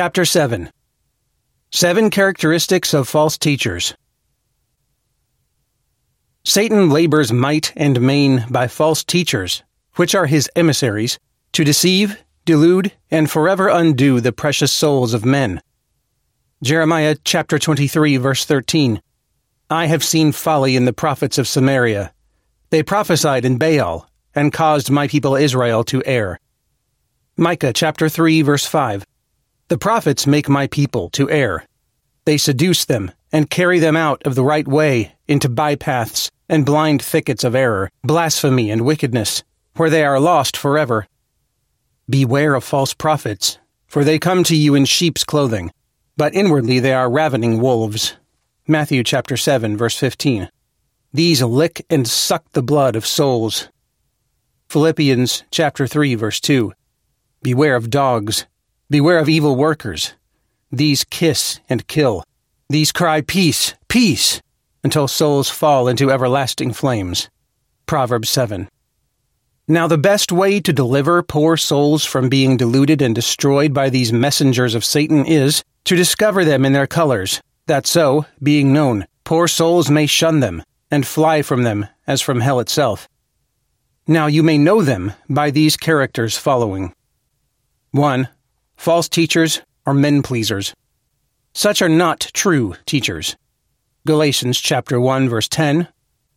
Chapter 7 Seven Characteristics of False Teachers. Satan labors might and main by false teachers, which are his emissaries, to deceive, delude, and forever undo the precious souls of men. Jeremiah chapter 23 verse 13. I have seen folly in the prophets of Samaria. They prophesied in Baal, and caused my people Israel to err. Micah chapter 3 verse 5. The prophets make my people to err. They seduce them and carry them out of the right way into bypaths and blind thickets of error, blasphemy and wickedness, where they are lost forever. Beware of false prophets, for they come to you in sheep's clothing, but inwardly they are ravening wolves. Matthew chapter 7 verse 15. These lick and suck the blood of souls. Philippians chapter 3 verse 2. Beware of dogs, beware of evil workers. These kiss and kill. These cry peace, peace, until souls fall into everlasting flames. Proverbs 7. Now, the best way to deliver poor souls from being deluded and destroyed by these messengers of Satan is to discover them in their colors, that so, being known, poor souls may shun them and fly from them as from hell itself. Now you may know them by these characters following 1. False teachers are men pleasers. Such are not true teachers. Galatians chapter 1 verse 10,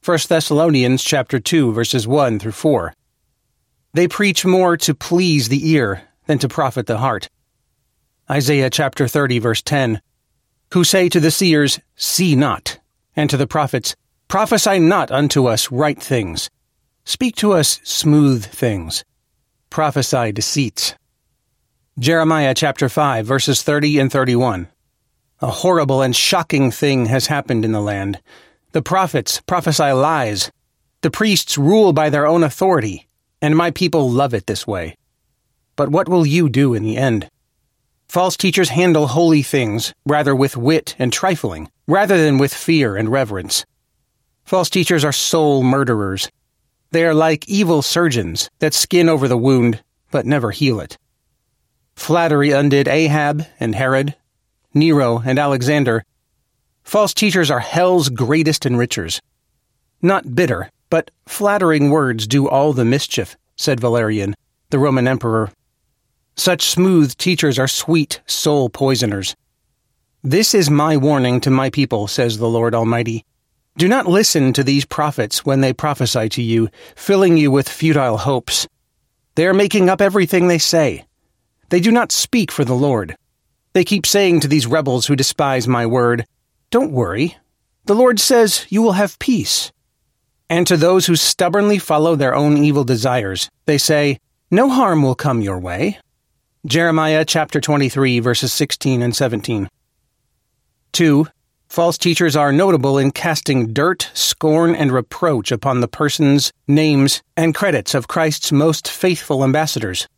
1 Thessalonians chapter 2 verses 1 through 4. They preach more to please the ear than to profit the heart. Isaiah chapter 30 verse 10, who say to the seers, See not, and to the prophets, Prophesy not unto us right things. Speak to us smooth things. Prophesy deceits. Jeremiah chapter 5 verses 30 and 31. A horrible and shocking thing has happened in the land. The prophets prophesy lies. The priests rule by their own authority, and my people love it this way. But what will you do in the end? False teachers handle holy things rather with wit and trifling, rather than with fear and reverence. False teachers are soul murderers. They are like evil surgeons that skin over the wound, but never heal it. Flattery undid Ahab and Herod, Nero, and Alexander, false teachers are hell's greatest enrichers. Not bitter, but flattering words do all the mischief, said Valerian, the Roman emperor. Such smooth teachers are sweet soul poisoners. This is my warning to my people, says the Lord Almighty. Do not listen to these prophets when they prophesy to you, filling you with futile hopes. They are making up everything they say. They do not speak for the Lord. They keep saying to these rebels who despise my word, Don't worry. The Lord says you will have peace. And to those who stubbornly follow their own evil desires, they say, No harm will come your way. Jeremiah chapter 23 verses 16 and 17. 2. False teachers are notable in casting dirt, scorn, and reproach upon the persons, names, and credits of Christ's most faithful ambassadors.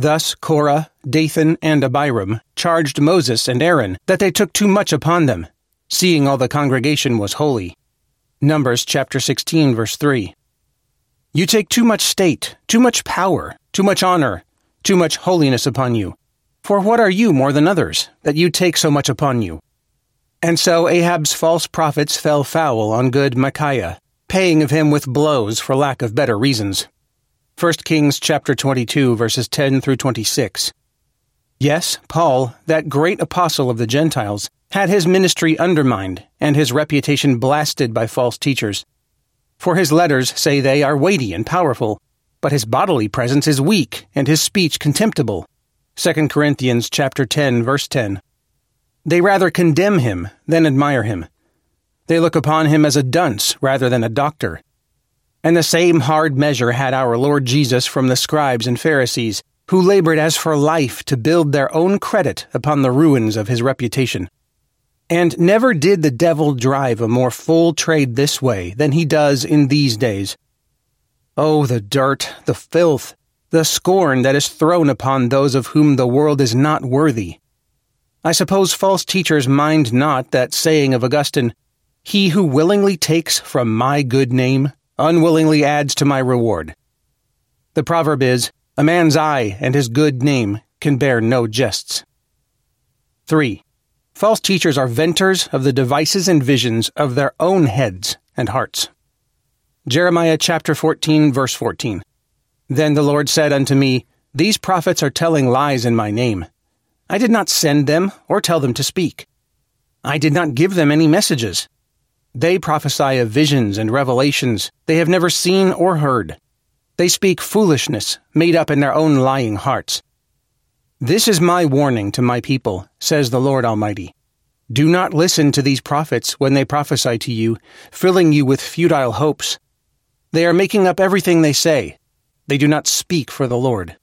Thus Korah, Dathan, and Abiram charged Moses and Aaron that they took too much upon them, seeing all the congregation was holy. Numbers chapter 16 verse 3. You take too much state, too much power, too much honor, too much holiness upon you. For what are you more than others, that you take so much upon you? And so Ahab's false prophets fell foul on good Micaiah, paying of him with blows for lack of better reasons. 1 Kings chapter 22 verses 10 through 26. Yes, Paul, that great apostle of the Gentiles, had his ministry undermined and his reputation blasted by false teachers. For his letters, say they, are weighty and powerful, but his bodily presence is weak and his speech contemptible. 2 Corinthians chapter 10 verse 10. They rather condemn him than admire him. They look upon him as a dunce rather than a doctor. And the same hard measure had our Lord Jesus from the scribes and Pharisees, who labored as for life to build their own credit upon the ruins of his reputation. And never did the devil drive a more full trade this way than he does in these days. Oh, the dirt, the filth, the scorn that is thrown upon those of whom the world is not worthy. I suppose false teachers mind not that saying of Augustine, He who willingly takes from my good name unwillingly adds to my reward. The proverb is, A man's eye and his good name can bear no jests. 3. False teachers are venters of the devices and visions of their own heads and hearts. Jeremiah chapter 14, verse 14. Then the Lord said unto me, These prophets are telling lies in my name. I did not send them or tell them to speak. I did not give them any messages. They prophesy of visions and revelations they have never seen or heard. They speak foolishness made up in their own lying hearts. This is my warning to my people, says the Lord Almighty. Do not listen to these prophets when they prophesy to you, filling you with futile hopes. They are making up everything they say. They do not speak for the Lord.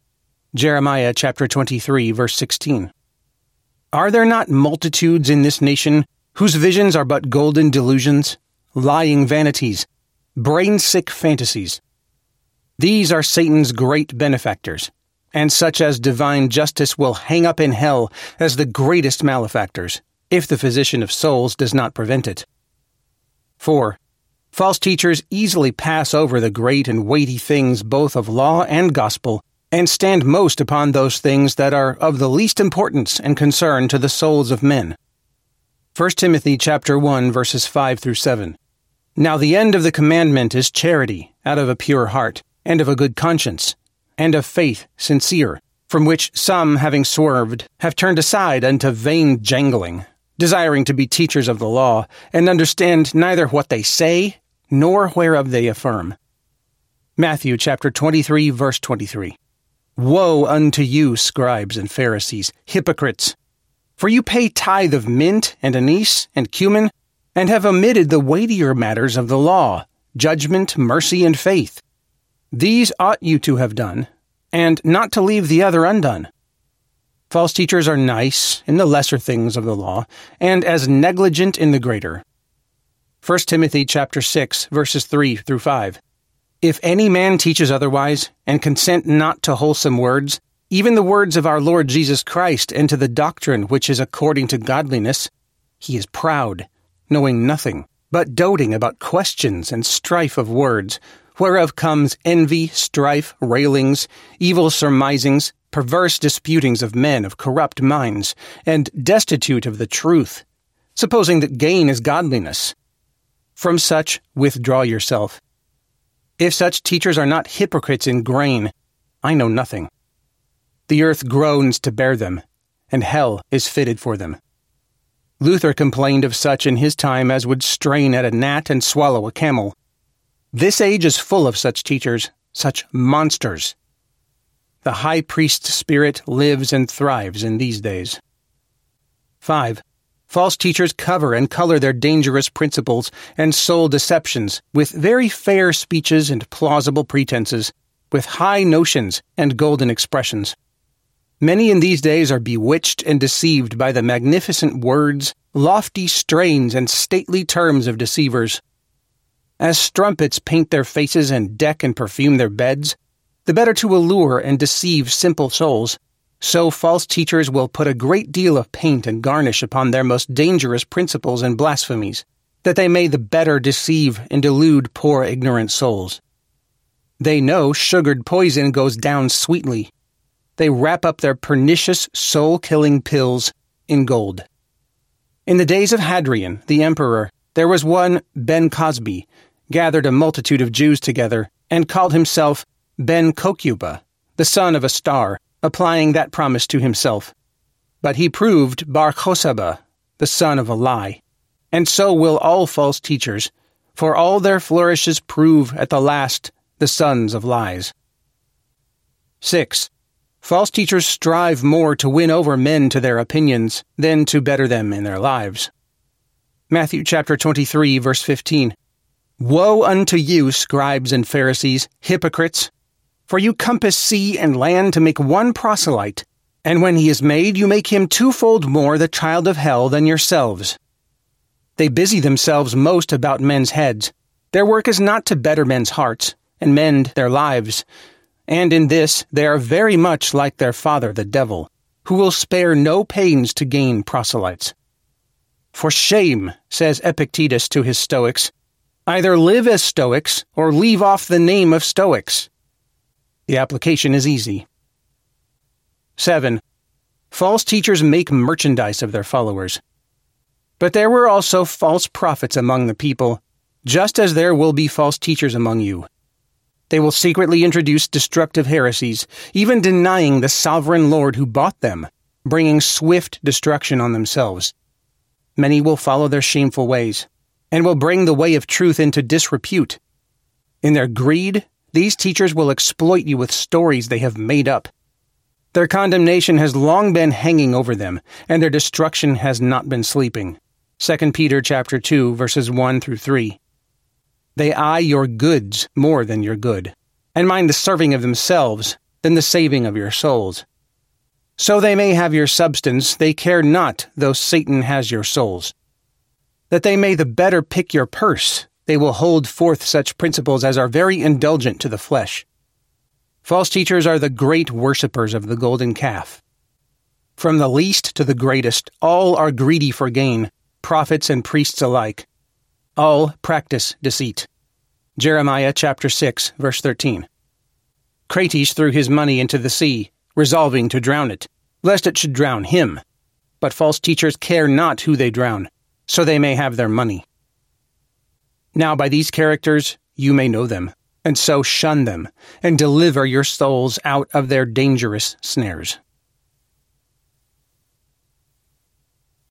Jeremiah chapter 23 verse 16. Are there not multitudes in this nation whose visions are but golden delusions, lying vanities, brain sick fantasies? These are Satan's great benefactors and such as divine justice will hang up in hell as the greatest malefactors, if the physician of souls does not prevent it. 4. False teachers easily pass over the great and weighty things both of law and gospel, and stand most upon those things that are of the least importance and concern to the souls of men. 1 Timothy chapter 1 verses 5 through 7. Now the end of the commandment is charity, out of a pure heart, and of a good conscience, and of faith sincere, from which some, having swerved, have turned aside unto vain jangling, desiring to be teachers of the law, and understand neither what they say nor whereof they affirm. Matthew chapter 23 verse 23. Woe unto you, scribes and Pharisees, hypocrites! For you pay tithe of mint and anise and cumin, and have omitted the weightier matters of the law, judgment, mercy, and faith. These ought you to have done, and not to leave the other undone. False teachers are nice in the lesser things of the law, and as negligent in the greater. 1 Timothy chapter 6 verses 3 through 5. If any man teaches otherwise, and consent not to wholesome words, even the words of our Lord Jesus Christ, and to the doctrine which is according to godliness, he is proud, knowing nothing, but doting about questions and strife of words, whereof comes envy, strife, railings, evil surmisings, perverse disputings of men of corrupt minds, and destitute of the truth, supposing that gain is godliness. From such withdraw yourself. If such teachers are not hypocrites in grain, I know nothing. The earth groans to bear them, and hell is fitted for them. Luther complained of such in his time as would strain at a gnat and swallow a camel. This age is full of such teachers, such monsters. The high priest spirit lives and thrives in these days. 5. False teachers cover and color their dangerous principles and soul deceptions with very fair speeches and plausible pretenses, with high notions and golden expressions. Many in these days are bewitched and deceived by the magnificent words, lofty strains, and stately terms of deceivers. As strumpets paint their faces and deck and perfume their beds, the better to allure and deceive simple souls, so false teachers will put a great deal of paint and garnish upon their most dangerous principles and blasphemies, that they may the better deceive and delude poor ignorant souls. They know sugared poison goes down sweetly. They wrap up their pernicious, soul killing pills in gold. In the days of Hadrian, the emperor, there was one Ben Cosbi, gathered a multitude of Jews together, and called himself Ben Kokuba, the son of a star, applying that promise to himself. But he proved Bar Chosaba, the son of a lie. And so will all false teachers, for all their flourishes prove at the last the sons of lies. 6. False teachers strive more to win over men to their opinions than to better them in their lives. Matthew chapter 23 verse 15. Woe unto you, scribes and Pharisees, hypocrites! For you compass sea and land to make one proselyte, and when he is made, you make him twofold more the child of hell than yourselves. They busy themselves most about men's heads. Their work is not to better men's hearts and mend their lives. And in this they are very much like their father the devil, who will spare no pains to gain proselytes. For shame, says Epictetus to his Stoics, Either live as Stoics or leave off the name of Stoics. The application is easy. 7. False teachers make merchandise of their followers. But there were also false prophets among the people, just as there will be false teachers among you. They will secretly introduce destructive heresies, even denying the sovereign Lord who bought them, bringing swift destruction on themselves. Many will follow their shameful ways, and will bring the way of truth into disrepute. In their greed, these teachers will exploit you with stories they have made up. Their condemnation has long been hanging over them, and their destruction has not been sleeping. 2 Peter chapter 2 verses 1 through 3. They eye your goods more than your good, and mind the serving of themselves than the saving of your souls. So they may have your substance, they care not though Satan has your souls. That they may the better pick your purse, they will hold forth such principles as are very indulgent to the flesh. False teachers are the great worshippers of the golden calf. From the least to the greatest, all are greedy for gain, prophets and priests alike. All practice deceit. Jeremiah chapter 6, verse 13. Crates threw his money into the sea, resolving to drown it, lest it should drown him. But false teachers care not who they drown, so they may have their money. Now by these characters you may know them, and so shun them, and deliver your souls out of their dangerous snares.